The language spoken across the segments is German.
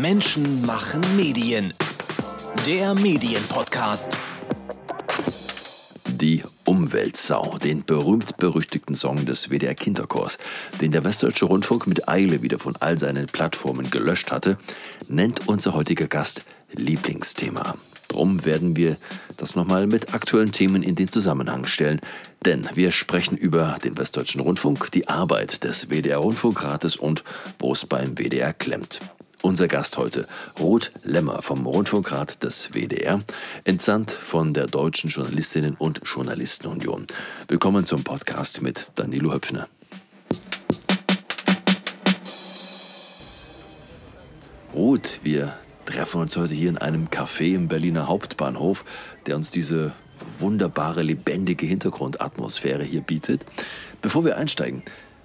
Menschen machen Medien. Der Medienpodcast. Die Umweltsau, den berühmt-berüchtigten Song des WDR Kinderchors, den der Westdeutsche Rundfunk mit Eile wieder von all seinen Plattformen gelöscht hatte, nennt unser heutiger Gast Lieblingsthema. Drum werden wir das nochmal mit aktuellen Themen in den Zusammenhang stellen. Denn wir sprechen über den Westdeutschen Rundfunk, die Arbeit des WDR Rundfunkrates und wo es beim WDR klemmt. Unser Gast heute, Ruth Lemmer vom Rundfunkrat des WDR, entsandt von der Deutschen Journalistinnen und Journalistenunion. Willkommen zum Podcast mit Danilo Höpfner. Ruth, wir treffen uns heute hier in einem Café im Berliner Hauptbahnhof, der uns diese wunderbare, lebendige Hintergrundatmosphäre hier bietet. Bevor wir einsteigen,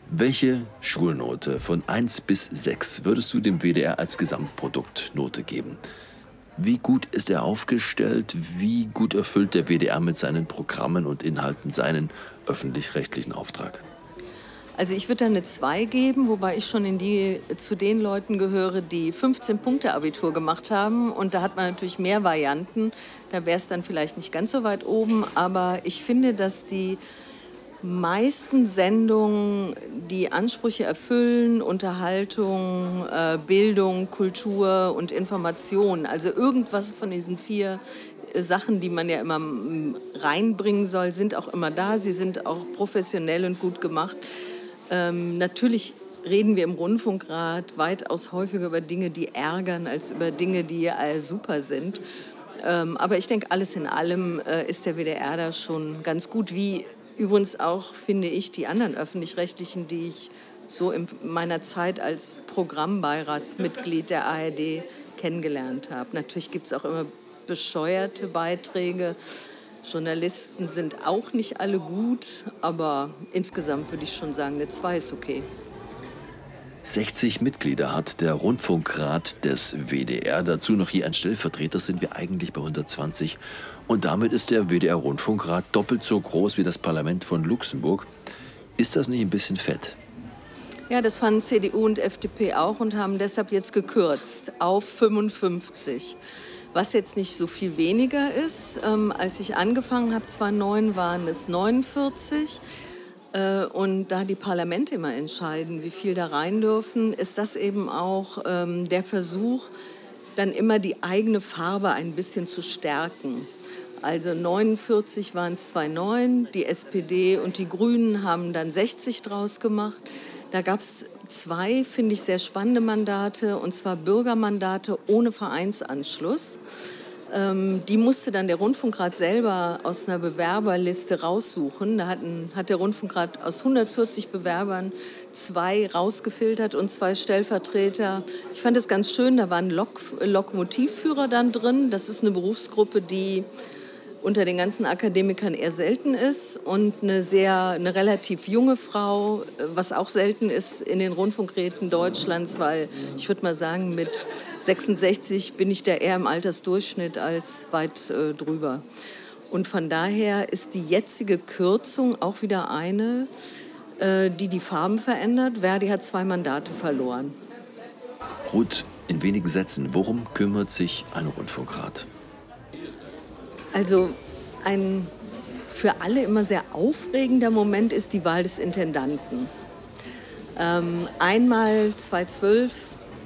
welche Schulnote von 1 bis 6 würdest du dem WDR als Gesamtproduktnote geben? Wie gut ist er aufgestellt? Wie gut erfüllt der WDR mit seinen Programmen und Inhalten seinen öffentlich-rechtlichen Auftrag? Also ich würde da eine 2 geben, wobei ich schon in die, zu den Leuten gehöre, die 15 Punkte Abitur gemacht haben. Und da hat man natürlich mehr Varianten. Da wäre es dann vielleicht nicht ganz so weit oben. Aber ich finde, dass die meisten Sendungen die Ansprüche erfüllen, Unterhaltung, äh, Bildung, Kultur und Information. Also irgendwas von diesen vier äh, Sachen, die man ja immer mm, reinbringen soll, sind auch immer da. Sie sind auch professionell und gut gemacht. Ähm, natürlich reden wir im Rundfunkrat weitaus häufiger über Dinge, die ärgern, als über Dinge, die äh, super sind. Ähm, aber ich denke, alles in allem äh, ist der WDR da schon ganz gut, wie Übrigens auch, finde ich, die anderen öffentlich-rechtlichen, die ich so in meiner Zeit als Programmbeiratsmitglied der ARD kennengelernt habe. Natürlich gibt es auch immer bescheuerte Beiträge. Journalisten sind auch nicht alle gut, aber insgesamt würde ich schon sagen, eine 2 ist okay. 60 Mitglieder hat der Rundfunkrat des WDR. Dazu noch hier ein Stellvertreter sind wir eigentlich bei 120 und damit ist der WDR-Rundfunkrat doppelt so groß wie das Parlament von Luxemburg. Ist das nicht ein bisschen fett? Ja, das fanden CDU und FDP auch und haben deshalb jetzt gekürzt auf 55. Was jetzt nicht so viel weniger ist. Ähm, als ich angefangen habe, 2009 waren es 49. Äh, und da die Parlamente immer entscheiden, wie viel da rein dürfen, ist das eben auch ähm, der Versuch, dann immer die eigene Farbe ein bisschen zu stärken. Also 49 waren es 2,9. Die SPD und die Grünen haben dann 60 draus gemacht. Da gab es zwei, finde ich, sehr spannende Mandate, und zwar Bürgermandate ohne Vereinsanschluss. Ähm, die musste dann der Rundfunkrat selber aus einer Bewerberliste raussuchen. Da hatten, hat der Rundfunkrat aus 140 Bewerbern zwei rausgefiltert und zwei Stellvertreter. Ich fand es ganz schön, da waren Lok Lokomotivführer dann drin. Das ist eine Berufsgruppe, die unter den ganzen Akademikern eher selten ist und eine sehr, eine relativ junge Frau, was auch selten ist in den Rundfunkräten Deutschlands, weil ich würde mal sagen, mit 66 bin ich da eher im Altersdurchschnitt als weit äh, drüber. Und von daher ist die jetzige Kürzung auch wieder eine, äh, die die Farben verändert. Verdi hat zwei Mandate verloren. Ruth, in wenigen Sätzen, worum kümmert sich ein Rundfunkrat? Also ein für alle immer sehr aufregender Moment ist die Wahl des Intendanten. Ähm, einmal 2012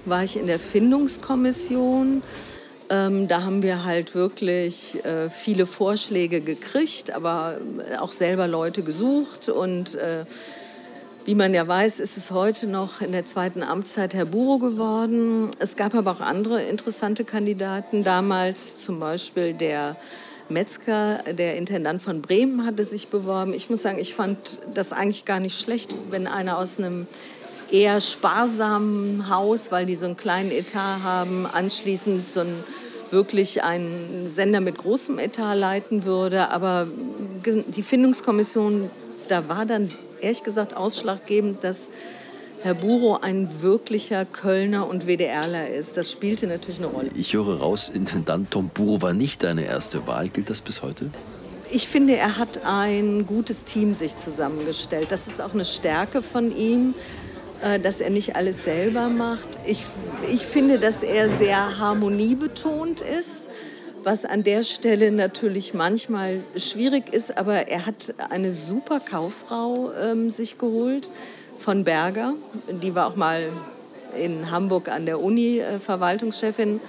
war ich in der Findungskommission. Ähm, da haben wir halt wirklich äh, viele Vorschläge gekriegt, aber auch selber Leute gesucht. Und äh, wie man ja weiß, ist es heute noch in der zweiten Amtszeit Herr Buro geworden. Es gab aber auch andere interessante Kandidaten damals, zum Beispiel der Metzger, der Intendant von Bremen, hatte sich beworben. Ich muss sagen, ich fand das eigentlich gar nicht schlecht, wenn einer aus einem eher sparsamen Haus, weil die so einen kleinen Etat haben, anschließend so ein wirklich einen Sender mit großem Etat leiten würde. Aber die Findungskommission, da war dann ehrlich gesagt ausschlaggebend, dass Herr Buro ein wirklicher Kölner und WDRler ist. Das spielte natürlich eine Rolle. Ich höre raus, Intendant Tom Buro war nicht deine erste Wahl. Gilt das bis heute? Ich finde, er hat ein gutes Team sich zusammengestellt. Das ist auch eine Stärke von ihm, äh, dass er nicht alles selber macht. Ich ich finde, dass er sehr harmoniebetont ist, was an der Stelle natürlich manchmal schwierig ist, aber er hat eine super Kauffrau ähm, sich geholt von Berger. Die war auch mal in Hamburg an der Uni äh, Verwaltungschefin.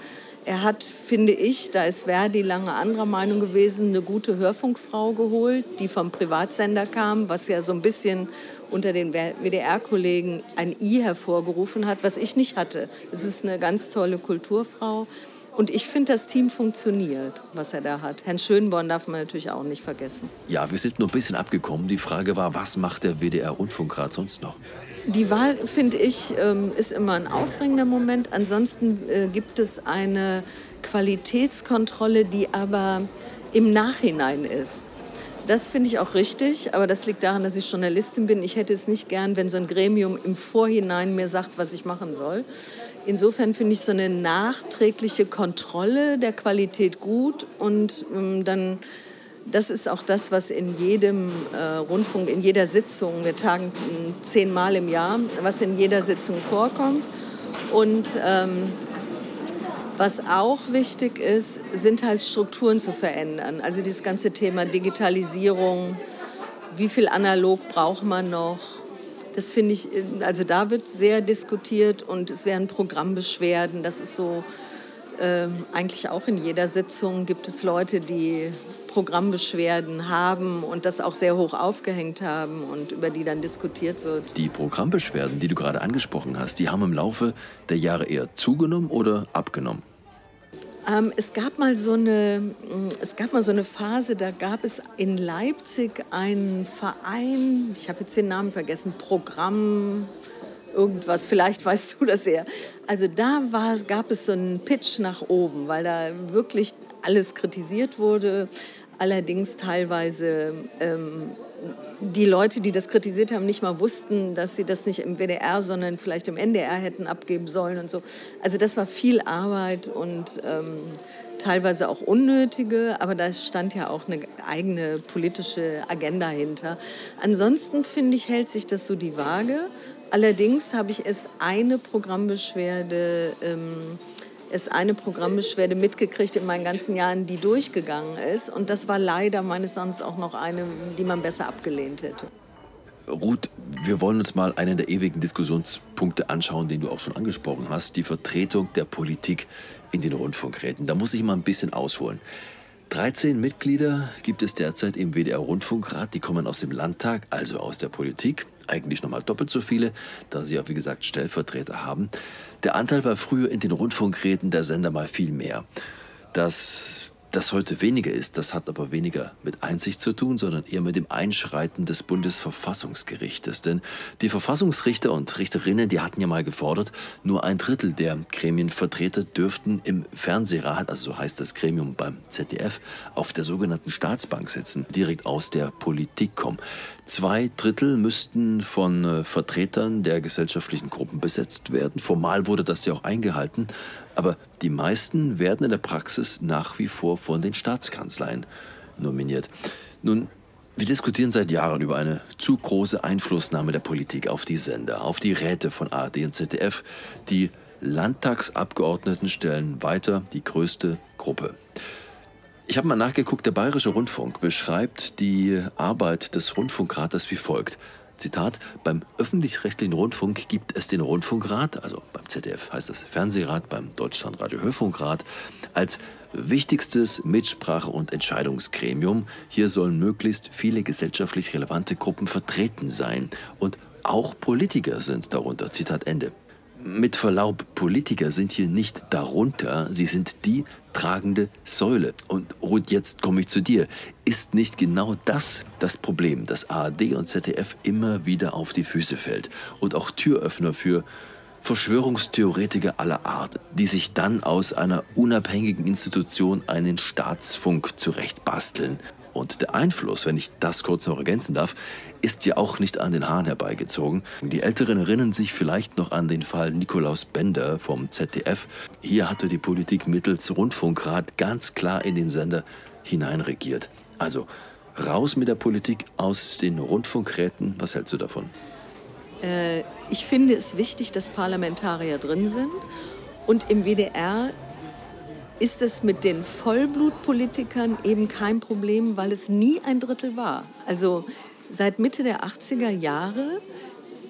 Er hat, finde ich, da ist Verdi lange anderer Meinung gewesen, eine gute Hörfunkfrau geholt, die vom Privatsender kam, was ja so ein bisschen unter den WDR-Kollegen ein I hervorgerufen hat, was ich nicht hatte. Es ist eine ganz tolle Kulturfrau. Und ich finde, das Team funktioniert, was er da hat. Herrn Schönborn darf man natürlich auch nicht vergessen. Ja, wir sind nur ein bisschen abgekommen. Die Frage war, was macht der WDR-Rundfunkrat sonst noch? Die Wahl, finde ich, ähm, ist immer ein aufregender Moment. Ansonsten äh, gibt es eine Qualitätskontrolle, die aber im Nachhinein ist. Das finde ich auch richtig, aber das liegt daran, dass ich Journalistin bin. Ich hätte es nicht gern, wenn so ein Gremium im Vorhinein mir sagt, was ich machen soll. Insofern finde ich so eine nachträgliche Kontrolle der Qualität gut und ähm, dann das ist auch das, was in jedem äh, Rundfunk, in jeder Sitzung, wir tagen zehnmal im Jahr, was in jeder Sitzung vorkommt. Und ähm, was auch wichtig ist, sind halt Strukturen zu verändern. Also dieses ganze Thema Digitalisierung, wie viel analog braucht man noch? Das finde ich, also da wird sehr diskutiert und es werden Programmbeschwerden. Das ist so, äh, eigentlich auch in jeder Sitzung gibt es Leute, die Programmbeschwerden haben und das auch sehr hoch aufgehängt haben und über die dann diskutiert wird. Die Programmbeschwerden, die du gerade angesprochen hast, die haben im Laufe der Jahre eher zugenommen oder abgenommen? Ähm, es, gab mal so eine, mm, es gab mal so eine Phase, da gab es in Leipzig einen Verein, ich habe jetzt den Namen vergessen, Programm, irgendwas, vielleicht weißt du das eher. Also da war, gab es so einen Pitch nach oben, weil da wirklich alles kritisiert wurde, allerdings teilweise ähm, die Leute, die das kritisiert haben, nicht mal wussten, dass sie das nicht im WDR, sondern vielleicht im NDR hätten abgeben sollen und so. Also das war viel Arbeit und ähm, teilweise auch unnötige, aber da stand ja auch eine eigene politische Agenda hinter. Ansonsten finde ich, hält sich das so die Waage. Allerdings habe ich erst eine Programmbeschwerde ähm, ist eine Programmbeschwerde mitgekriegt in meinen ganzen Jahren, die durchgegangen ist. Und das war leider meines Erachtens auch noch eine, die man besser abgelehnt hätte. Ruth, wir wollen uns mal einen der ewigen Diskussionspunkte anschauen, den du auch schon angesprochen hast, die Vertretung der Politik in den Rundfunkräten. Da muss ich mal ein bisschen ausholen. 13 Mitglieder gibt es derzeit im WDR-Rundfunkrat, die kommen aus dem Landtag, also aus der Politik. Eigentlich nochmal doppelt so viele, da sie ja, wie gesagt, Stellvertreter haben. Der Anteil war früher in den Rundfunkräten der Sender mal viel mehr. Das das heute weniger ist, das hat aber weniger mit Einsicht zu tun, sondern eher mit dem Einschreiten des Bundesverfassungsgerichtes. Denn die Verfassungsrichter und Richterinnen, die hatten ja mal gefordert, nur ein Drittel der Gremienvertreter dürften im Fernsehrat, also so heißt das Gremium beim ZDF, auf der sogenannten Staatsbank sitzen, direkt aus der Politik kommen. Zwei Drittel müssten von äh, Vertretern der gesellschaftlichen Gruppen besetzt werden. Formal wurde das ja auch eingehalten, aber die meisten werden in der Praxis nach wie vor von den Staatskanzleien nominiert. Nun, wir diskutieren seit Jahren über eine zu große Einflussnahme der Politik auf die Sender, auf die Räte von ARD und ZDF. Die Landtagsabgeordneten stellen weiter die größte Gruppe. Ich habe mal nachgeguckt, der Bayerische Rundfunk beschreibt die Arbeit des Rundfunkrates wie folgt. Zitat, beim öffentlich-rechtlichen Rundfunk gibt es den Rundfunkrat, also beim ZDF heißt das Fernsehrat, beim Deutschlandradio Hörfunkrat, als wichtigstes Mitsprache- und Entscheidungsgremium. Hier sollen möglichst viele gesellschaftlich relevante Gruppen vertreten sein. Und auch Politiker sind darunter. Zitat Ende mit Verlaub, Politiker sind hier nicht darunter, sie sind die tragende Säule. Und Ruth, jetzt komme ich zu dir. Ist nicht genau das das Problem, dass ARD und ZDF immer wieder auf die Füße fällt und auch Türöffner für Verschwörungstheoretiker aller Art, die sich dann aus einer unabhängigen Institution einen Staatsfunk zurechtbasteln und der Einfluss, wenn ich das kurz noch ergänzen darf, ist ja auch nicht an den Haaren herbeigezogen. Die Älteren erinnern sich vielleicht noch an den Fall Nikolaus Bender vom ZDF. Hier hatte die Politik mittels Rundfunkrat ganz klar in den Sender hineinregiert. Also raus mit der Politik aus den Rundfunkräten. Was hältst du davon? Äh, ich finde es wichtig, dass Parlamentarier drin sind Und im WDR ist es mit den Vollblutpolitikern eben kein Problem, weil es nie ein Drittel war. Also seit Mitte der 80er Jahre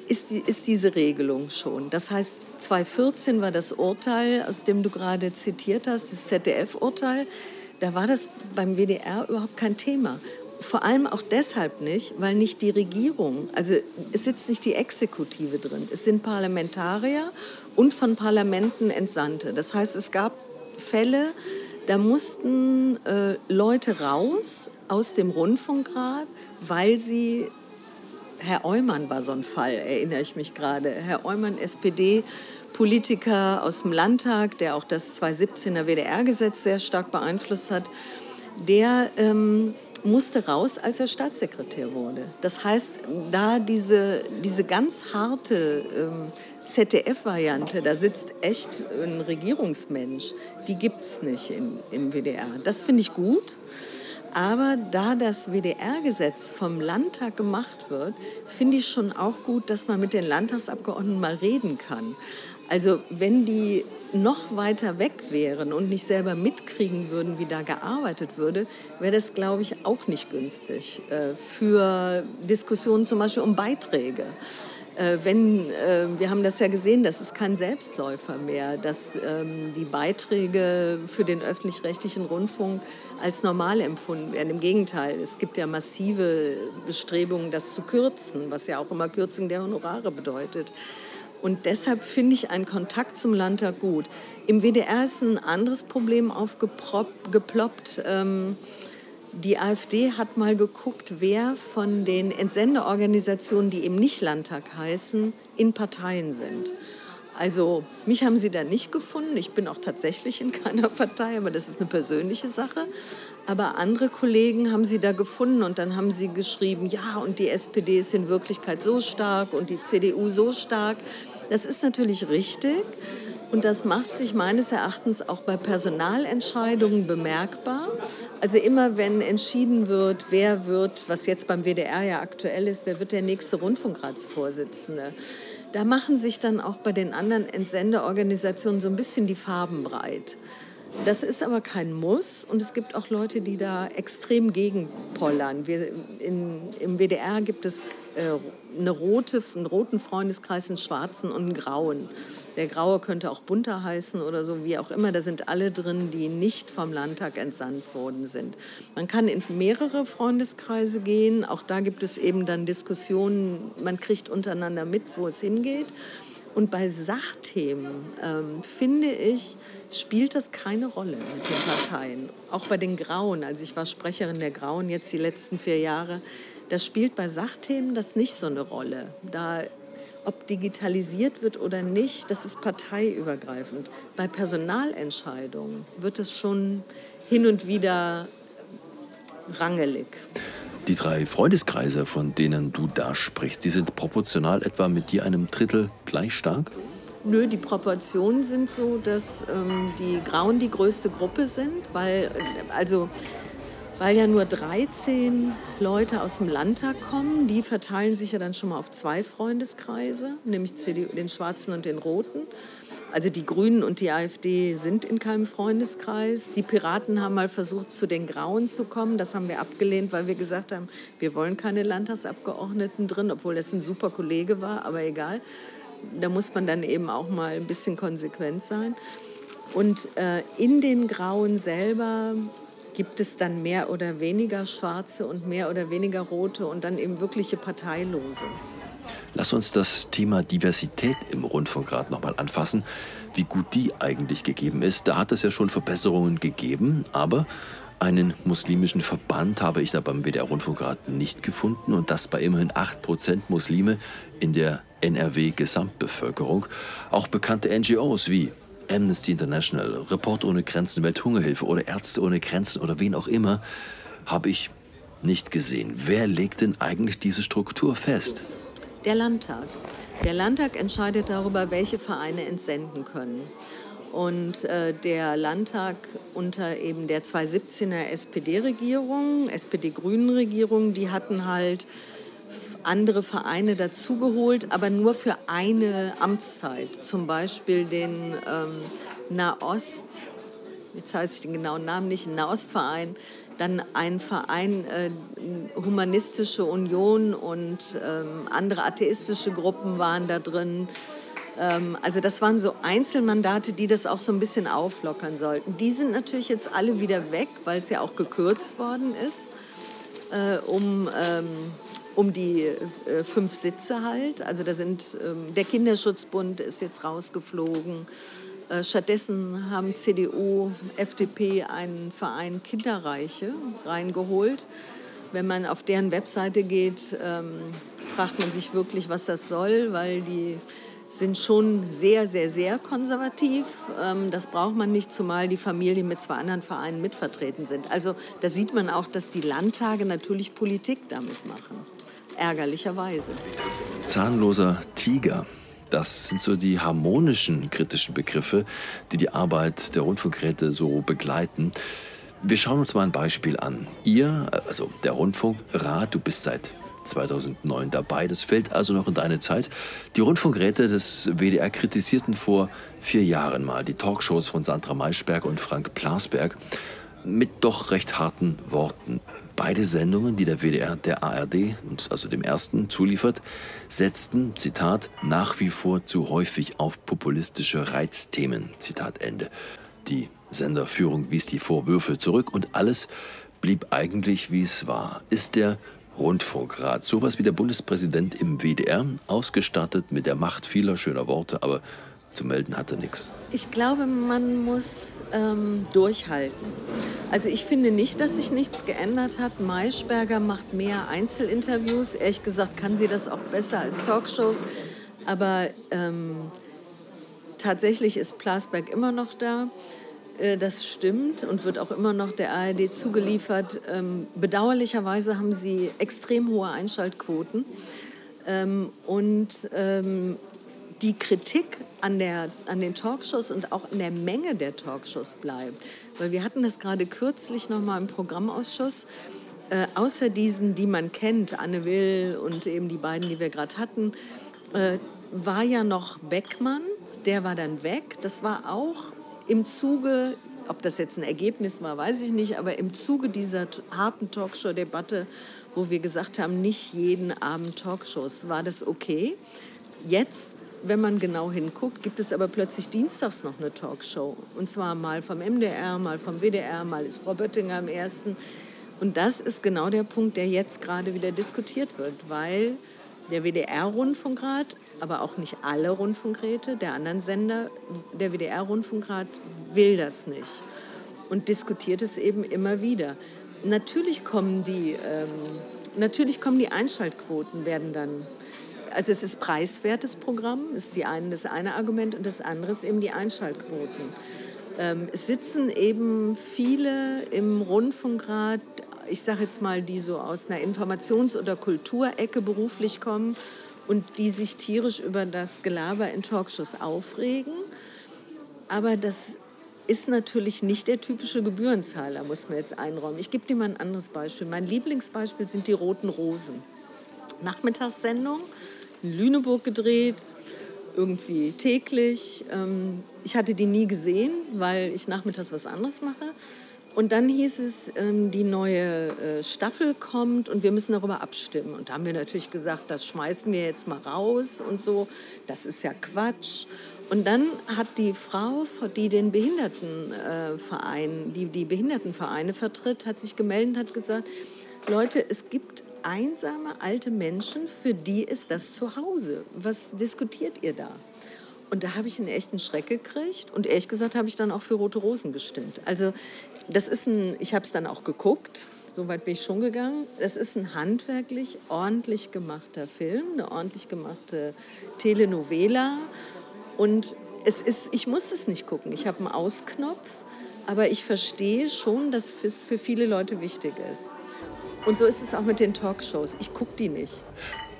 ist, die, ist diese Regelung schon. Das heißt, 2014 war das Urteil, aus dem du gerade zitiert hast, das ZDF-Urteil. Da war das beim WDR überhaupt kein Thema. Vor allem auch deshalb nicht, weil nicht die Regierung, also es sitzt nicht die Exekutive drin, es sind Parlamentarier und von Parlamenten Entsandte. Das heißt, es gab Fälle, da mussten äh, Leute raus aus dem Rundfunkrat, weil sie Herr Eumann war so ein Fall, erinnere ich mich gerade. Herr Eumann, SPD, Politiker aus dem Landtag, der auch das 2017er WDR-Gesetz sehr stark beeinflusst hat, der ähm, musste raus, als er Staatssekretär wurde. Das heißt, da diese, diese ganz harte ähm, ZDF-Variante, da sitzt echt ein Regierungsmensch, die gibt es nicht in, im WDR. Das finde ich gut. Aber da das WDR-Gesetz vom Landtag gemacht wird, finde ich schon auch gut, dass man mit den Landtagsabgeordneten mal reden kann. Also wenn die noch weiter weg wären und nicht selber mitkriegen würden, wie da gearbeitet würde, wäre das, glaube ich, auch nicht günstig äh, für Diskussionen zum Beispiel um Beiträge. Äh, wenn, äh, wir haben das ja gesehen, das ist kein Selbstläufer mehr, dass ähm, die Beiträge für den öffentlich-rechtlichen Rundfunk als normal empfunden werden. Im Gegenteil, es gibt ja massive Bestrebungen, das zu kürzen, was ja auch immer Kürzung der Honorare bedeutet. Und deshalb finde ich einen Kontakt zum Landtag gut. Im WDR ist ein anderes Problem aufgeploppt. Ähm, die AfD hat mal geguckt, wer von den Entsendeorganisationen, die eben nicht Landtag heißen, in Parteien sind. Also mich haben sie da nicht gefunden. Ich bin auch tatsächlich in keiner Partei, aber das ist eine persönliche Sache. Aber andere Kollegen haben sie da gefunden und dann haben sie geschrieben, ja, und die SPD ist in Wirklichkeit so stark und die CDU so stark. Das ist natürlich richtig und das macht sich meines Erachtens auch bei Personalentscheidungen bemerkbar. Also immer wenn entschieden wird, wer wird, was jetzt beim WDR ja aktuell ist, wer wird der nächste Rundfunkratsvorsitzende, da machen sich dann auch bei den anderen Entsendeorganisationen so ein bisschen die Farben breit. Das ist aber kein Muss und es gibt auch Leute, die da extrem gegenpollern. Wir in, Im WDR gibt es äh, eine rote, einen roten Freundeskreis, einen schwarzen und einen grauen. Der graue könnte auch bunter heißen oder so, wie auch immer. Da sind alle drin, die nicht vom Landtag entsandt worden sind. Man kann in mehrere Freundeskreise gehen. Auch da gibt es eben dann Diskussionen. Man kriegt untereinander mit, wo es hingeht. Und bei Sachthemen ähm, finde ich, spielt das keine Rolle mit den Parteien. Auch bei den Grauen. Also ich war Sprecherin der Grauen jetzt die letzten vier Jahre. Das spielt bei Sachthemen das nicht so eine Rolle. Da ob digitalisiert wird oder nicht, das ist parteiübergreifend. Bei Personalentscheidungen wird es schon hin und wieder rangelig. Die drei Freundeskreise, von denen du da sprichst, die sind proportional etwa mit dir einem Drittel gleich stark? Nö, die Proportionen sind so, dass ähm, die Grauen die größte Gruppe sind, weil also weil ja nur 13 Leute aus dem Landtag kommen. Die verteilen sich ja dann schon mal auf zwei Freundeskreise, nämlich den Schwarzen und den Roten. Also die Grünen und die AfD sind in keinem Freundeskreis. Die Piraten haben mal versucht, zu den Grauen zu kommen. Das haben wir abgelehnt, weil wir gesagt haben, wir wollen keine Landtagsabgeordneten drin, obwohl das ein super Kollege war, aber egal. Da muss man dann eben auch mal ein bisschen konsequent sein. Und äh, in den Grauen selber gibt es dann mehr oder weniger Schwarze und mehr oder weniger Rote und dann eben wirkliche Parteilose. Lass uns das Thema Diversität im Rundfunkrat nochmal anfassen, wie gut die eigentlich gegeben ist. Da hat es ja schon Verbesserungen gegeben, aber einen muslimischen Verband habe ich da beim WDR Rundfunkrat nicht gefunden und das bei immerhin 8% Muslime in der NRW-Gesamtbevölkerung. Auch bekannte NGOs wie Amnesty International, Report ohne Grenzen, Welthungerhilfe oder Ärzte ohne Grenzen oder wen auch immer, habe ich nicht gesehen. Wer legt denn eigentlich diese Struktur fest? Der Landtag. Der Landtag entscheidet darüber, welche Vereine entsenden können. Und äh, der Landtag unter eben der 2017er SPD-Regierung, SPD-Grünen-Regierung, die hatten halt andere Vereine dazugeholt, aber nur für eine Amtszeit. Zum Beispiel den ähm, Nahost, jetzt weiß ich den genauen Namen nicht, Nahostverein, dann ein Verein äh, Humanistische Union und ähm, andere atheistische Gruppen waren da drin. Ähm, also das waren so Einzelmandate, die das auch so ein bisschen auflockern sollten. Die sind natürlich jetzt alle wieder weg, weil es ja auch gekürzt worden ist, äh, um, ähm, um die äh, fünf Sitze halt. Also da sind, ähm, der Kinderschutzbund ist jetzt rausgeflogen. Äh, stattdessen haben CDU, FDP einen Verein Kinderreiche reingeholt. Wenn man auf deren Webseite geht, ähm, fragt man sich wirklich, was das soll, weil die sind schon sehr, sehr, sehr konservativ. Ähm, das braucht man nicht, zumal die Familien mit zwei anderen Vereinen mitvertreten sind. Also da sieht man auch, dass die Landtage natürlich Politik damit machen. Ärgerlicherweise. Zahnloser Tiger. Das sind so die harmonischen kritischen Begriffe, die die Arbeit der Rundfunkräte so begleiten. Wir schauen uns mal ein Beispiel an. Ihr, also der Rundfunkrat, du bist seit 2009 dabei. Das fällt also noch in deine Zeit. Die Rundfunkräte des WDR kritisierten vor vier Jahren mal die Talkshows von Sandra Maischberg und Frank Plasberg mit doch recht harten Worten. Beide Sendungen, die der WDR der ARD, also dem ersten, zuliefert, setzten, Zitat, nach wie vor zu häufig auf populistische Reizthemen, Zitat Ende. Die Senderführung wies die Vorwürfe zurück und alles blieb eigentlich wie es war. Ist der Rundfunkrat sowas wie der Bundespräsident im WDR, ausgestattet mit der Macht vieler schöner Worte, aber zu melden hatte nichts. Ich glaube, man muss ähm, durchhalten. Also ich finde nicht, dass sich nichts geändert hat. Maischberger macht mehr Einzelinterviews. Ehrlich gesagt kann sie das auch besser als Talkshows. Aber ähm, tatsächlich ist Plasberg immer noch da. Äh, das stimmt und wird auch immer noch der ARD zugeliefert. Ähm, bedauerlicherweise haben sie extrem hohe Einschaltquoten. Ähm, und ähm, die Kritik an, der, an den Talkshows und auch an der Menge der Talkshows bleibt. Weil wir hatten das gerade kürzlich noch mal im Programmausschuss. Äh, außer diesen, die man kennt, Anne Will und eben die beiden, die wir gerade hatten, äh, war ja noch Beckmann. Der war dann weg. Das war auch im Zuge, ob das jetzt ein Ergebnis war, weiß ich nicht, aber im Zuge dieser harten Talkshow-Debatte, wo wir gesagt haben, nicht jeden Abend Talkshows, war das okay. Jetzt wenn man genau hinguckt, gibt es aber plötzlich dienstags noch eine Talkshow. Und zwar mal vom MDR, mal vom WDR, mal ist Frau Böttinger am ersten. Und das ist genau der Punkt, der jetzt gerade wieder diskutiert wird, weil der WDR-Rundfunkrat, aber auch nicht alle Rundfunkräte der anderen Sender, der WDR-Rundfunkrat will das nicht und diskutiert es eben immer wieder. Natürlich kommen die, ähm, natürlich kommen die Einschaltquoten, werden dann also es ist preiswertes Programm, ist die eine, das eine Argument und das andere ist eben die Einschaltquoten. Ähm, es sitzen eben viele im Rundfunkrat, ich sage jetzt mal, die so aus einer Informations- oder Kulturecke beruflich kommen und die sich tierisch über das Gelaber in Talkshows aufregen. Aber das ist natürlich nicht der typische Gebührenzahler, muss man jetzt einräumen. Ich gebe dir mal ein anderes Beispiel. Mein Lieblingsbeispiel sind die Roten Rosen. Nachmittagssendung in Lüneburg gedreht, irgendwie täglich. Ähm, ich hatte die nie gesehen, weil ich nachmittags was anderes mache. Und dann hieß es, ähm, die neue äh, Staffel kommt und wir müssen darüber abstimmen. Und da haben wir natürlich gesagt, das schmeißen wir jetzt mal raus und so. Das ist ja Quatsch. Und dann hat die Frau, die den Behindertenverein, die die Behindertenvereine vertritt, hat sich gemeldet und hat gesagt, Leute, es gibt einsame alte Menschen, für die ist das zu Hause. Was diskutiert ihr da? Und da habe ich einen echten Schreck gekriegt. Und ehrlich gesagt habe ich dann auch für Rote Rosen gestimmt. Also das ist ein, ich habe es dann auch geguckt, so weit bin ich schon gegangen. Das ist ein handwerklich ordentlich gemachter Film, eine ordentlich gemachte Telenovela. Und es ist, ich muss es nicht gucken. Ich habe einen Ausknopf, aber ich verstehe schon, dass es für viele Leute wichtig ist. Und so ist es auch mit den Talkshows. Ich gucke die nicht.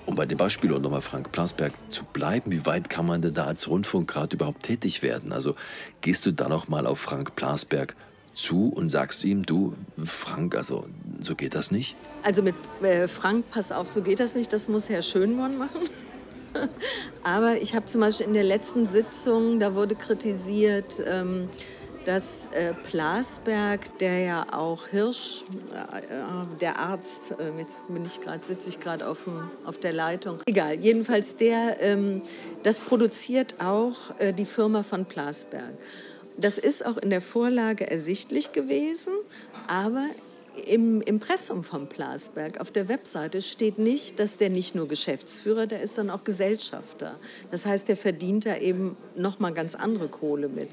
Um bei dem Beispiel und nochmal Frank Plasberg zu bleiben, wie weit kann man denn da als Rundfunkrat überhaupt tätig werden? Also gehst du da noch mal auf Frank Plasberg zu und sagst ihm, du, Frank, also so geht das nicht? Also mit äh, Frank, pass auf, so geht das nicht, das muss Herr Schönborn machen. Aber ich habe zum Beispiel in der letzten Sitzung, da wurde kritisiert, ähm, dass äh, Plasberg, der ja auch Hirsch, äh, der Arzt, äh, jetzt bin ich gerade, sitze ich gerade auf, auf der Leitung, egal, jedenfalls der, ähm, das produziert auch äh, die Firma von Plasberg. Das ist auch in der Vorlage ersichtlich gewesen, aber im Impressum von Plasberg auf der Webseite steht nicht, dass der nicht nur Geschäftsführer, der ist dann auch Gesellschafter. Das heißt, der verdient da eben noch mal ganz andere Kohle mit.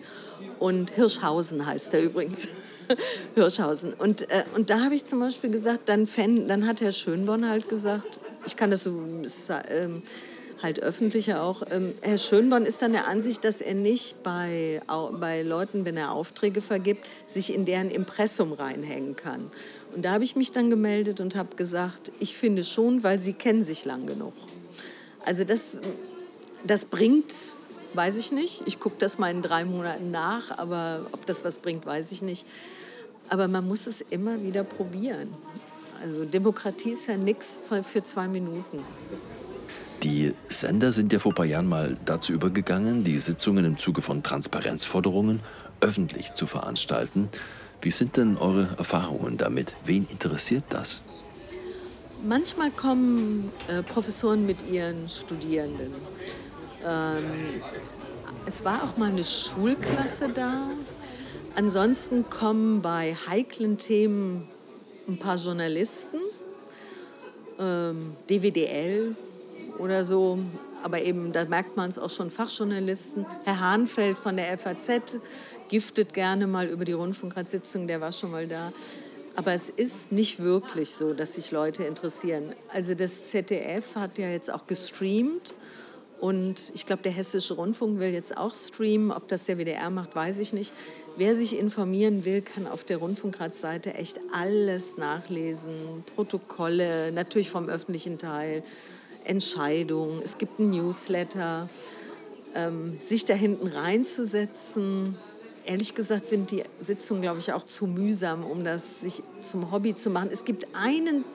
Und Hirschhausen heißt er übrigens. Hirschhausen. Und, äh, und da habe ich zum Beispiel gesagt, dann, Fan, dann hat Herr Schönborn halt gesagt, ich kann das so äh, halt öffentlicher auch. Ähm, Herr Schönborn ist dann der Ansicht, dass er nicht bei, bei Leuten, wenn er Aufträge vergibt, sich in deren Impressum reinhängen kann. Und da habe ich mich dann gemeldet und habe gesagt, ich finde schon, weil sie kennen sich lang genug. Also das, das bringt, weiß ich nicht. Ich gucke das mal in drei Monaten nach, aber ob das was bringt, weiß ich nicht. Aber man muss es immer wieder probieren. Also Demokratie ist ja nichts für zwei Minuten. Die Sender sind ja vor ein paar Jahren mal dazu übergegangen, die Sitzungen im Zuge von Transparenzforderungen öffentlich zu veranstalten. Wie sind denn eure Erfahrungen damit? Wen interessiert das? Manchmal kommen äh, Professoren mit ihren Studierenden. Ähm, es war auch mal eine Schulklasse da. Ansonsten kommen bei heiklen Themen ein paar Journalisten, ähm, DWDL, oder so. Aber eben, da merkt man es auch schon, Fachjournalisten. Herr Hahnfeld von der FAZ giftet gerne mal über die Rundfunkratssitzung, der war schon mal da. Aber es ist nicht wirklich so, dass sich Leute interessieren. Also das ZDF hat ja jetzt auch gestreamt und ich glaube, der Hessische Rundfunk will jetzt auch streamen. Ob das der WDR macht, weiß ich nicht. Wer sich informieren will, kann auf der Rundfunkratsseite echt alles nachlesen. Protokolle, natürlich vom öffentlichen Teil. Entscheidungen, es gibt ein Newsletter, ähm, sich da hinten reinzusetzen. Ehrlich gesagt sind die Sitzungen, glaube ich, auch zu mühsam, um das sich zum Hobby zu machen. Es gibt einen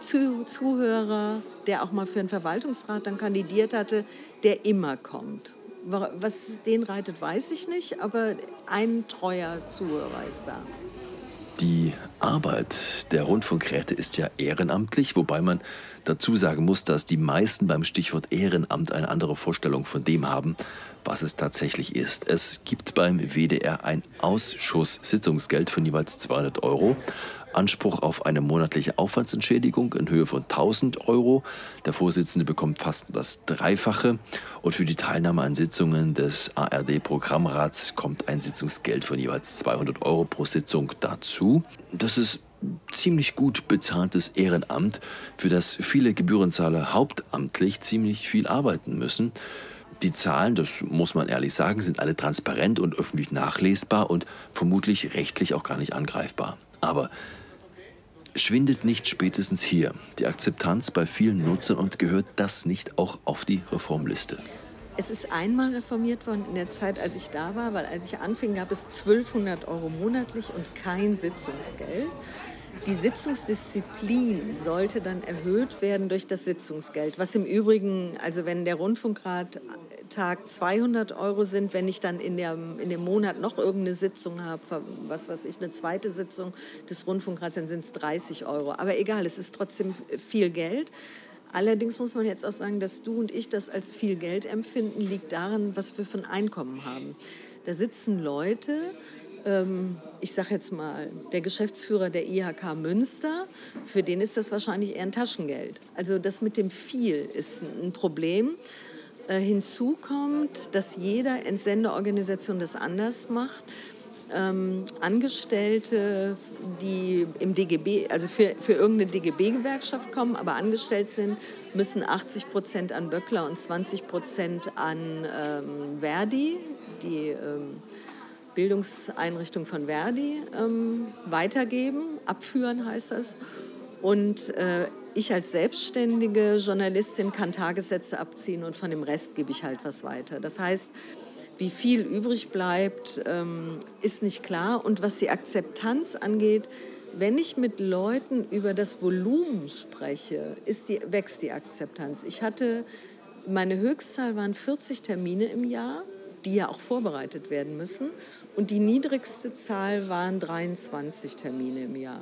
Zuhörer, der auch mal für einen Verwaltungsrat dann kandidiert hatte, der immer kommt. Was den reitet, weiß ich nicht, aber ein treuer Zuhörer ist da. Die Arbeit der Rundfunkräte ist ja ehrenamtlich, wobei man dazu sagen muss, dass die meisten beim Stichwort Ehrenamt eine andere Vorstellung von dem haben, was es tatsächlich ist. Es gibt beim WDR ein Ausschusssitzungsgeld von jeweils 200 Euro. Anspruch auf eine monatliche Aufwandsentschädigung in Höhe von 1000 Euro. Der Vorsitzende bekommt fast das Dreifache. Und für die Teilnahme an Sitzungen des ARD-Programmrats kommt ein Sitzungsgeld von jeweils 200 Euro pro Sitzung dazu. Das ist ziemlich gut bezahltes Ehrenamt, für das viele Gebührenzahler hauptamtlich ziemlich viel arbeiten müssen. Die Zahlen, das muss man ehrlich sagen, sind alle transparent und öffentlich nachlesbar und vermutlich rechtlich auch gar nicht angreifbar. Aber schwindet nicht spätestens hier die Akzeptanz bei vielen Nutzern und gehört das nicht auch auf die Reformliste? Es ist einmal reformiert worden in der Zeit, als ich da war, weil als ich anfing, gab es 1200 Euro monatlich und kein Sitzungsgeld. Die Sitzungsdisziplin sollte dann erhöht werden durch das Sitzungsgeld, was im Übrigen, also wenn der Rundfunkrat Tag 200 Euro sind, wenn ich dann in, der, in dem Monat noch irgendeine Sitzung habe, was weiß ich, eine zweite Sitzung des Rundfunkrats, dann sind es 30 Euro. Aber egal, es ist trotzdem viel Geld. Allerdings muss man jetzt auch sagen, dass du und ich das als viel Geld empfinden, liegt daran, was wir für ein Einkommen haben. Da sitzen Leute, ähm, ich sage jetzt mal, der Geschäftsführer der IHK Münster, für den ist das wahrscheinlich eher ein Taschengeld. Also das mit dem viel ist ein Problem. Äh, hinzu kommt, dass jeder Entsendeorganisation das anders macht. Ähm, Angestellte, die im DGB, also für, für irgendeine DGB-Gewerkschaft kommen, aber angestellt sind, müssen 80 Prozent an Böckler und 20 Prozent an ähm, Verdi, die ähm, Bildungseinrichtung von Verdi, ähm, weitergeben. Abführen heißt das. Und äh, ich als selbstständige Journalistin kann Tagessätze abziehen und von dem Rest gebe ich halt was weiter. Das heißt, Wie viel übrig bleibt, ähm, ist nicht klar. Und was die Akzeptanz angeht, wenn ich mit Leuten über das Volumen spreche, die, wächst die Akzeptanz. Ich hatte, meine Höchstzahl waren 40 Termine im Jahr, die ja auch vorbereitet werden müssen. Und die niedrigste Zahl waren 23 Termine im Jahr.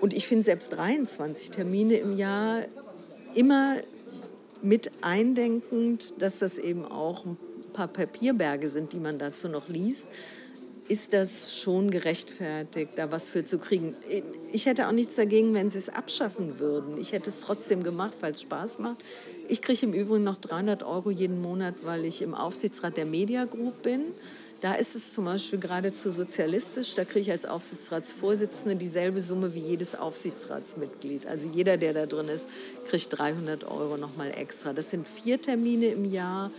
Und ich finde selbst 23 Termine im Jahr immer mit eindenkend, dass das eben auch ein paar Papierberge sind, die man dazu noch liest, ist das schon gerechtfertigt, da was für zu kriegen. Ich hätte auch nichts dagegen, wenn sie es abschaffen würden. Ich hätte es trotzdem gemacht, weil es Spaß macht. Ich kriege im Übrigen noch 300 Euro jeden Monat, weil ich im Aufsichtsrat der Media Group bin. Da ist es zum Beispiel geradezu sozialistisch. Da kriege ich als Aufsichtsratsvorsitzende dieselbe Summe wie jedes Aufsichtsratsmitglied. Also jeder, der da drin ist, kriegt 300 Euro nochmal extra. Das sind vier Termine im Jahr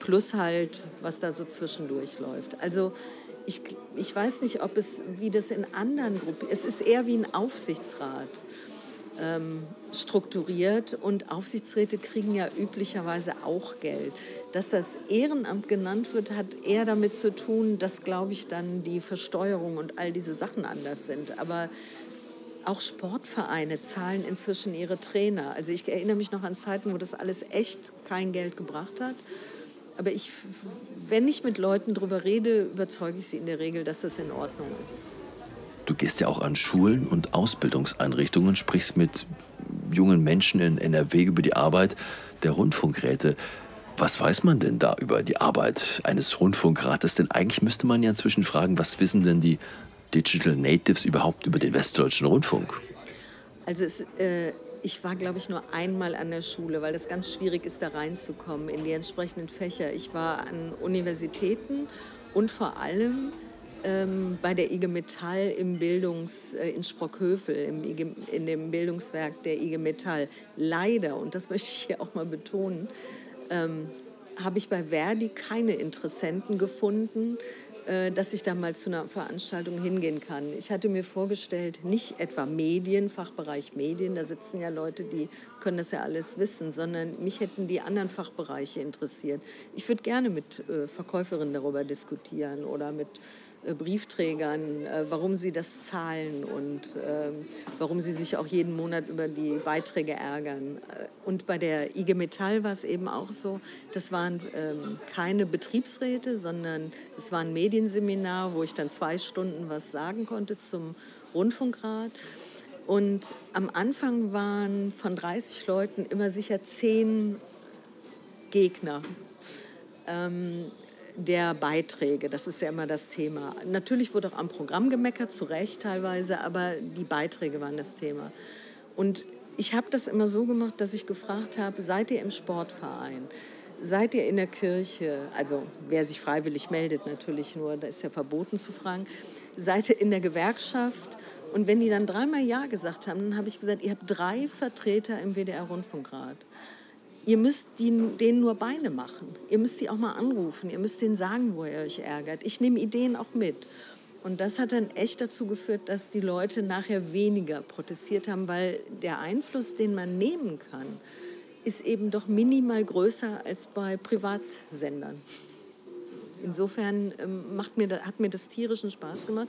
plus halt, was da so zwischendurch läuft. Also ich, ich weiß nicht, ob es, wie das in anderen Gruppen, es ist eher wie ein Aufsichtsrat ähm, strukturiert und Aufsichtsräte kriegen ja üblicherweise auch Geld. Dass das Ehrenamt genannt wird, hat eher damit zu tun, dass, glaube ich, dann die Versteuerung und all diese Sachen anders sind. Aber auch Sportvereine zahlen inzwischen ihre Trainer. Also ich erinnere mich noch an Zeiten, wo das alles echt kein Geld gebracht hat. Aber ich, wenn ich mit Leuten darüber rede, überzeuge ich sie in der Regel, dass das in Ordnung ist. Du gehst ja auch an Schulen und Ausbildungseinrichtungen, sprichst mit jungen Menschen in NRW über die Arbeit der Rundfunkräte. Was weiß man denn da über die Arbeit eines Rundfunkrates? Denn eigentlich müsste man ja inzwischen fragen, was wissen denn die Digital Natives überhaupt über den westdeutschen Rundfunk? Also es, äh, ich war, glaube ich, nur einmal an der Schule, weil das ganz schwierig ist, da reinzukommen in die entsprechenden Fächer. Ich war an Universitäten und vor allem ähm, bei der IG Metall im Bildungs, äh, in Sprockhövel, im IG, in dem Bildungswerk der IG Metall. Leider, und das möchte ich hier auch mal betonen, ähm, habe ich bei Verdi keine Interessenten gefunden, äh, dass ich da mal zu einer Veranstaltung hingehen kann. Ich hatte mir vorgestellt, nicht etwa Medien, Fachbereich Medien, da sitzen ja Leute, die können das ja alles wissen, sondern mich hätten die anderen Fachbereiche interessiert. Ich würde gerne mit äh, Verkäuferinnen darüber diskutieren oder mit Briefträgern, äh, warum sie das zahlen und ähm, warum sie sich auch jeden Monat über die Beiträge ärgern. Äh, und bei der IG Metall war es eben auch so, das waren ähm, keine Betriebsräte, sondern es war ein Medienseminar, wo ich dann zwei Stunden was sagen konnte zum Rundfunkrat. Und am Anfang waren von 30 Leuten immer sicher zehn Gegner. Ähm, der Beiträge. Das ist ja immer das Thema. Natürlich wurde auch am Programm gemeckert, zu Recht teilweise, aber die Beiträge waren das Thema. Und ich habe das immer so gemacht, dass ich gefragt habe, seid ihr im Sportverein? Seid ihr in der Kirche? Also wer sich freiwillig meldet natürlich nur, da ist ja verboten zu fragen. Seid ihr in der Gewerkschaft? Und wenn die dann dreimal Ja gesagt haben, dann habe ich gesagt, ihr habt drei Vertreter im WDR-Rundfunkrat. Ihr müsst denen nur Beine machen. Ihr müsst die auch mal anrufen. Ihr müsst denen sagen, wo ihr euch ärgert. Ich nehme Ideen auch mit. Und das hat dann echt dazu geführt, dass die Leute nachher weniger protestiert haben, weil der Einfluss, den man nehmen kann, ist eben doch minimal größer als bei Privatsendern. Insofern ähm, macht mir, hat mir das tierischen Spaß gemacht.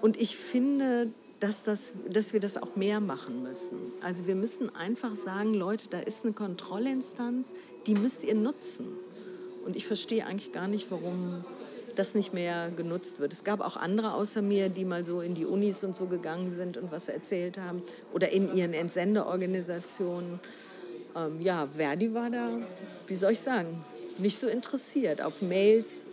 Und ich finde, dass, das, dass wir das auch mehr machen müssen. Also wir müssen einfach sagen, Leute, da ist eine Kontrollinstanz, die müsst ihr nutzen. Und ich verstehe eigentlich gar nicht, warum das nicht mehr genutzt wird. Es gab auch andere außer mir, die mal so in die Unis und so gegangen sind und was erzählt haben oder in ihren Entsendeorganisationen. Ähm, ja, Verdi war da, wie soll ich sagen, nicht so interessiert. Auf Mails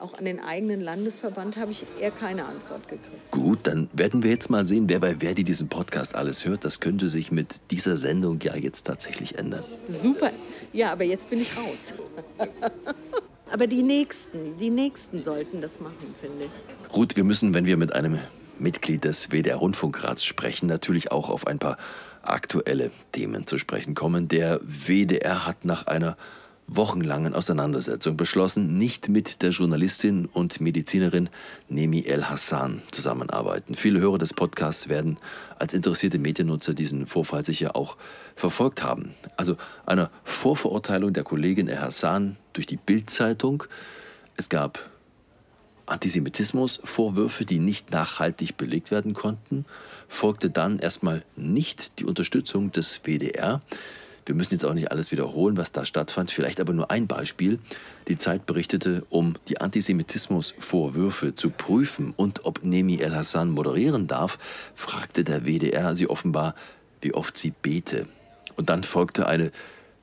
auch an den eigenen Landesverband habe ich eher keine Antwort gekriegt. Gut, dann werden wir jetzt mal sehen, wer bei Verdi diesen Podcast alles hört. Das könnte sich mit dieser Sendung ja jetzt tatsächlich ändern. Super. Ja, aber jetzt bin ich raus. aber die Nächsten, die Nächsten sollten das machen, finde ich. Ruth, wir müssen, wenn wir mit einem Mitglied des WDR-Rundfunkrats sprechen, natürlich auch auf ein paar aktuelle Themen zu sprechen kommen. Der WDR hat nach einer wochenlangen Auseinandersetzung beschlossen, nicht mit der Journalistin und Medizinerin Nemi El Hassan zusammenarbeiten. Viele Hörer des Podcasts werden als interessierte Mediennutzer diesen Vorfall sicher auch verfolgt haben. Also einer Vorverurteilung der Kollegin El Hassan durch die Bild-Zeitung. Es gab Antisemitismus, Vorwürfe, die nicht nachhaltig belegt werden konnten, folgte dann erstmal nicht die Unterstützung des WDR. Wir müssen jetzt auch nicht alles wiederholen, was da stattfand, vielleicht aber nur ein Beispiel. Die Zeit berichtete, um die Antisemitismusvorwürfe zu prüfen und ob Nemi El Hassan moderieren darf, fragte der WDR sie offenbar, wie oft sie bete. Und dann folgte eine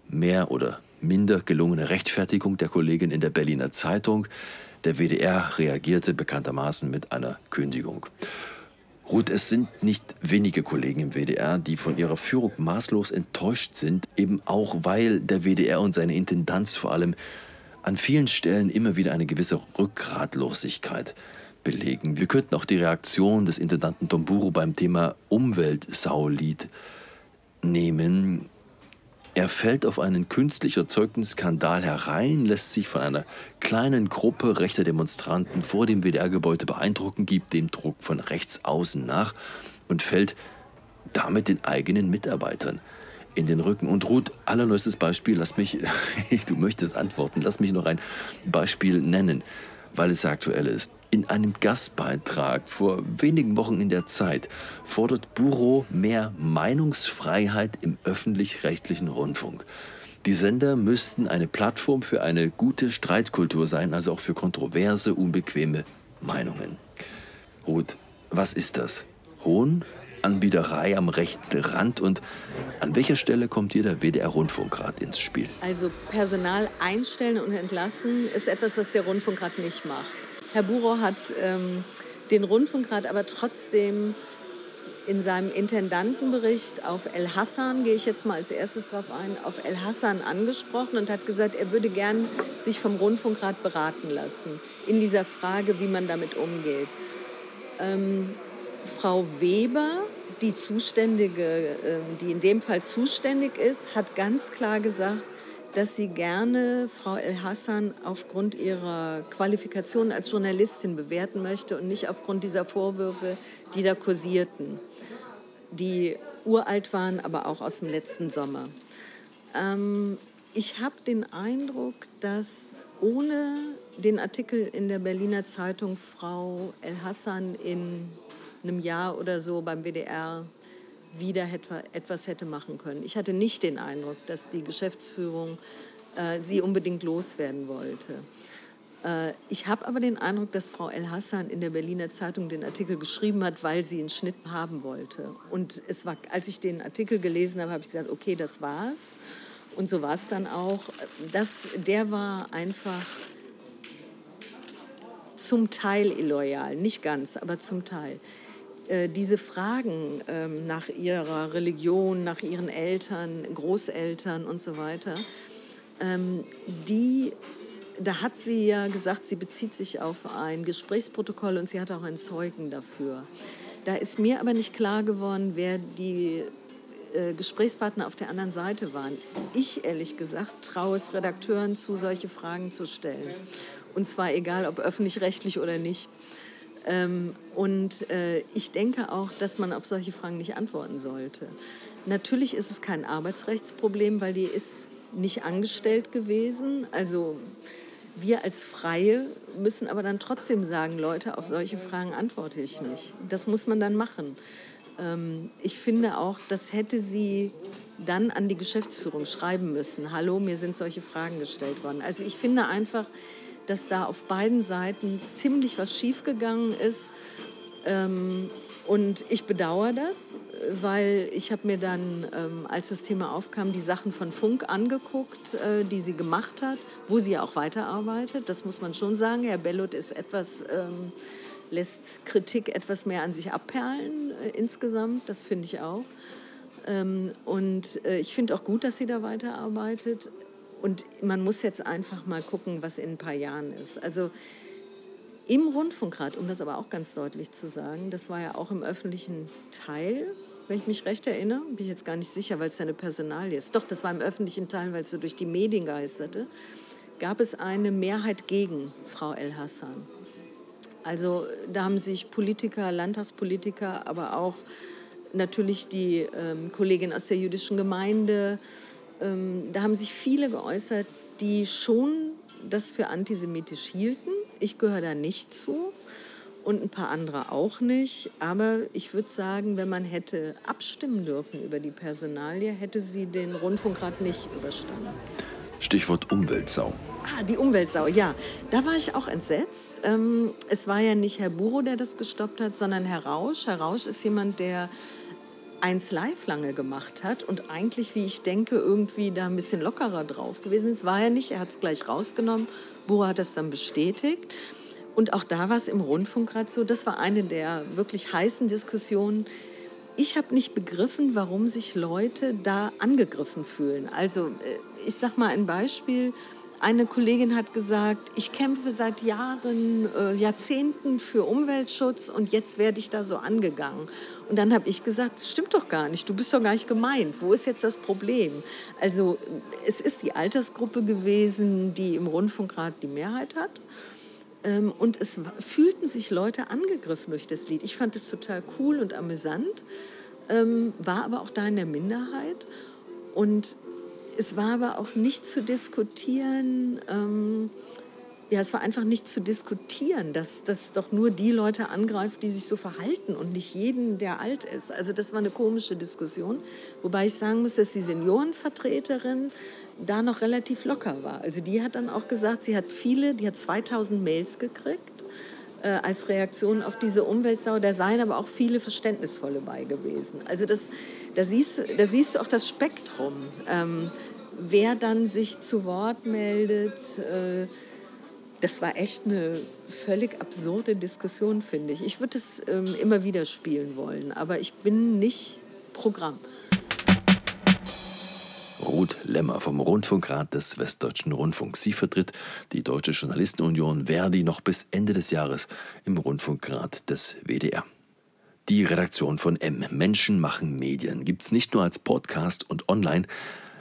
mehr oder minder gelungene Rechtfertigung der Kollegin in der Berliner Zeitung. Der WDR reagierte bekanntermaßen mit einer Kündigung. Ruth, es sind nicht wenige Kollegen im WDR, die von ihrer Führung maßlos enttäuscht sind, eben auch weil der WDR und seine Intendanz vor allem an vielen Stellen immer wieder eine gewisse Rückgratlosigkeit belegen. Wir könnten auch die Reaktion des Intendanten Tomburo beim Thema Umweltsaulied nehmen. Er fällt auf einen künstlich erzeugten Skandal herein, lässt sich von einer kleinen Gruppe rechter Demonstranten vor dem WDR-Gebäude beeindrucken, gibt dem Druck von rechts außen nach und fällt damit den eigenen Mitarbeitern in den Rücken. Und Ruth, allerneuestes Beispiel, lass mich, du möchtest antworten, lass mich noch ein Beispiel nennen, weil es aktuell ist. In einem Gastbeitrag vor wenigen Wochen in der Zeit fordert Buro mehr Meinungsfreiheit im öffentlich-rechtlichen Rundfunk. Die Sender müssten eine Plattform für eine gute Streitkultur sein, also auch für kontroverse, unbequeme Meinungen. Ruth, was ist das? Hohn? Anbieterei am rechten Rand und an welcher Stelle kommt hier der WDR-Rundfunkrat ins Spiel? Also Personal einstellen und entlassen ist etwas, was der Rundfunkrat nicht macht. Herr Burow hat ähm, den Rundfunkrat aber trotzdem in seinem Intendantenbericht auf El Hassan, gehe ich jetzt mal als erstes darauf ein, auf El Hassan angesprochen und hat gesagt, er würde gern sich vom Rundfunkrat beraten lassen in dieser Frage, wie man damit umgeht. Ähm, Frau Weber, die zuständige, ähm, die in dem Fall zuständig ist, hat ganz klar gesagt, dass sie gerne Frau El Hassan aufgrund ihrer Qualifikation als Journalistin bewerten möchte und nicht aufgrund dieser Vorwürfe, die da kursierten, die uralt waren, aber auch aus dem letzten Sommer. Ähm, ich habe den Eindruck, dass ohne den Artikel in der Berliner Zeitung Frau El Hassan in einem Jahr oder so beim WDR wieder etwas hätte machen können. Ich hatte nicht den Eindruck, dass die Geschäftsführung äh, sie unbedingt loswerden wollte. Äh, ich habe aber den Eindruck, dass Frau El Hassan in der Berliner Zeitung den Artikel geschrieben hat, weil sie einen Schnitt haben wollte. Und es war, als ich den Artikel gelesen habe, habe ich gesagt, okay, das war's. Und so war es dann auch. Das, der war einfach zum Teil illoyal, nicht ganz, aber zum Teil. Äh, diese Fragen ähm, nach ihrer Religion, nach ihren Eltern, Großeltern und so weiter, ähm, die, da hat sie ja gesagt, sie bezieht sich auf ein Gesprächsprotokoll und sie hat auch einen Zeugen dafür. Da ist mir aber nicht klar geworden, wer die äh, Gesprächspartner auf der anderen Seite waren. Ich, ehrlich gesagt, traue es Redakteuren zu, solche Fragen zu stellen. Und zwar egal, ob öffentlich-rechtlich oder nicht. Ähm, und äh, ich denke auch, dass man auf solche Fragen nicht antworten sollte. Natürlich ist es kein Arbeitsrechtsproblem, weil die ist nicht angestellt gewesen. Also wir als Freie müssen aber dann trotzdem sagen, Leute, auf solche Fragen antworte ich nicht. Das muss man dann machen. Ähm, ich finde auch, das hätte sie dann an die Geschäftsführung schreiben müssen. Hallo, mir sind solche Fragen gestellt worden. Also ich finde einfach, dass da auf beiden Seiten ziemlich was schiefgegangen ist. Ähm, und ich bedauere das, weil ich habe mir dann, ähm, als das Thema aufkam, die Sachen von Funk angeguckt, äh, die sie gemacht hat, wo sie ja auch weiterarbeitet. Das muss man schon sagen. Herr Bellot ist etwas, ähm, lässt Kritik etwas mehr an sich abperlen äh, insgesamt. Das finde ich auch. Ähm, und äh, ich finde auch gut, dass sie da weiterarbeitet. Und man muss jetzt einfach mal gucken, was in ein paar Jahren ist. Also im Rundfunkrat, um das aber auch ganz deutlich zu sagen, das war ja auch im öffentlichen Teil, wenn ich mich recht erinnere, bin ich jetzt gar nicht sicher, weil es ja eine Personalie ist. Doch, das war im öffentlichen Teil, weil es so durch die Medien geisterte, gab es eine Mehrheit gegen Frau El Hassan. Also da haben sich Politiker, Landtagspolitiker, aber auch natürlich die ähm, Kollegin aus der jüdischen Gemeinde, ähm, da haben sich viele geäußert, die schon das für antisemitisch hielten. Ich gehöre da nicht zu und ein paar andere auch nicht. Aber ich würde sagen, wenn man hätte abstimmen dürfen über die Personalie, hätte sie den Rundfunkrat nicht überstanden. Stichwort Umweltsau. Ah, die Umweltsau, ja. Da war ich auch entsetzt. Ähm, es war ja nicht Herr Buro, der das gestoppt hat, sondern Herr Rausch. Herr Rausch ist jemand, der eins live lange gemacht hat und eigentlich, wie ich denke, irgendwie da ein bisschen lockerer drauf gewesen ist. War er nicht, er hat es gleich rausgenommen. Buro hat das dann bestätigt. Und auch da war es im Rundfunk gerade so, das war eine der wirklich heißen Diskussionen. Ich habe nicht begriffen, warum sich Leute da angegriffen fühlen. Also äh, ich sage mal ein Beispiel. Eine Kollegin hat gesagt, ich kämpfe seit Jahren, äh, Jahrzehnten für Umweltschutz und jetzt werde ich da so angegangen. Und dann habe ich gesagt, stimmt doch gar nicht, du bist doch gar nicht gemeint. Wo ist jetzt das Problem? Also es ist die Altersgruppe gewesen, die im Rundfunkrat die Mehrheit hat. Ähm, und es fühlten sich Leute angegriffen durch das Lied. Ich fand es total cool und amüsant, ähm, war aber auch da in der Minderheit. Und es war aber auch nicht zu diskutieren, ähm, ja, es war einfach nicht zu diskutieren, dass das doch nur die Leute angreift, die sich so verhalten und nicht jeden, der alt ist. Also das war eine komische Diskussion, wobei ich sagen muss, dass die Seniorenvertreterin da noch relativ locker war. Also die hat dann auch gesagt, sie hat viele, die hat 2000 Mails gekriegt äh, als Reaktion auf diese Umweltsau. Da seien aber auch viele Verständnisvolle bei gewesen. Also das, da, siehst, da siehst du auch das Spektrum. Ähm, wer dann sich zu Wort meldet, äh, das war echt eine völlig absurde Diskussion, finde ich. Ich würde es ähm, immer wieder spielen wollen, aber ich bin nicht Programm. Ruth Lemmer vom Rundfunkrat des Westdeutschen Rundfunks. Sie vertritt die Deutsche Journalistenunion Verdi noch bis Ende des Jahres im Rundfunkrat des WDR. Die Redaktion von M. Menschen machen Medien gibt es nicht nur als Podcast und online,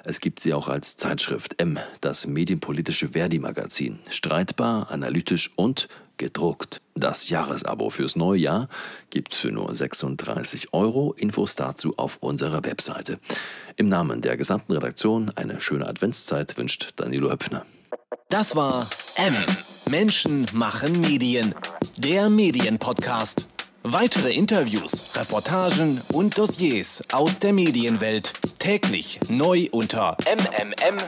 es gibt sie auch als Zeitschrift M, das medienpolitische Verdi-Magazin. Streitbar, analytisch und gedruckt. Das Jahresabo fürs neue Jahr gibt's für nur 36 Euro. Infos dazu auf unserer Webseite. Im Namen der gesamten Redaktion eine schöne Adventszeit wünscht Danilo Höpfner. Das war M. Menschen machen Medien. Der Medienpodcast. Weitere Interviews, Reportagen und Dossiers aus der Medienwelt täglich neu unter mmm.verdi.de.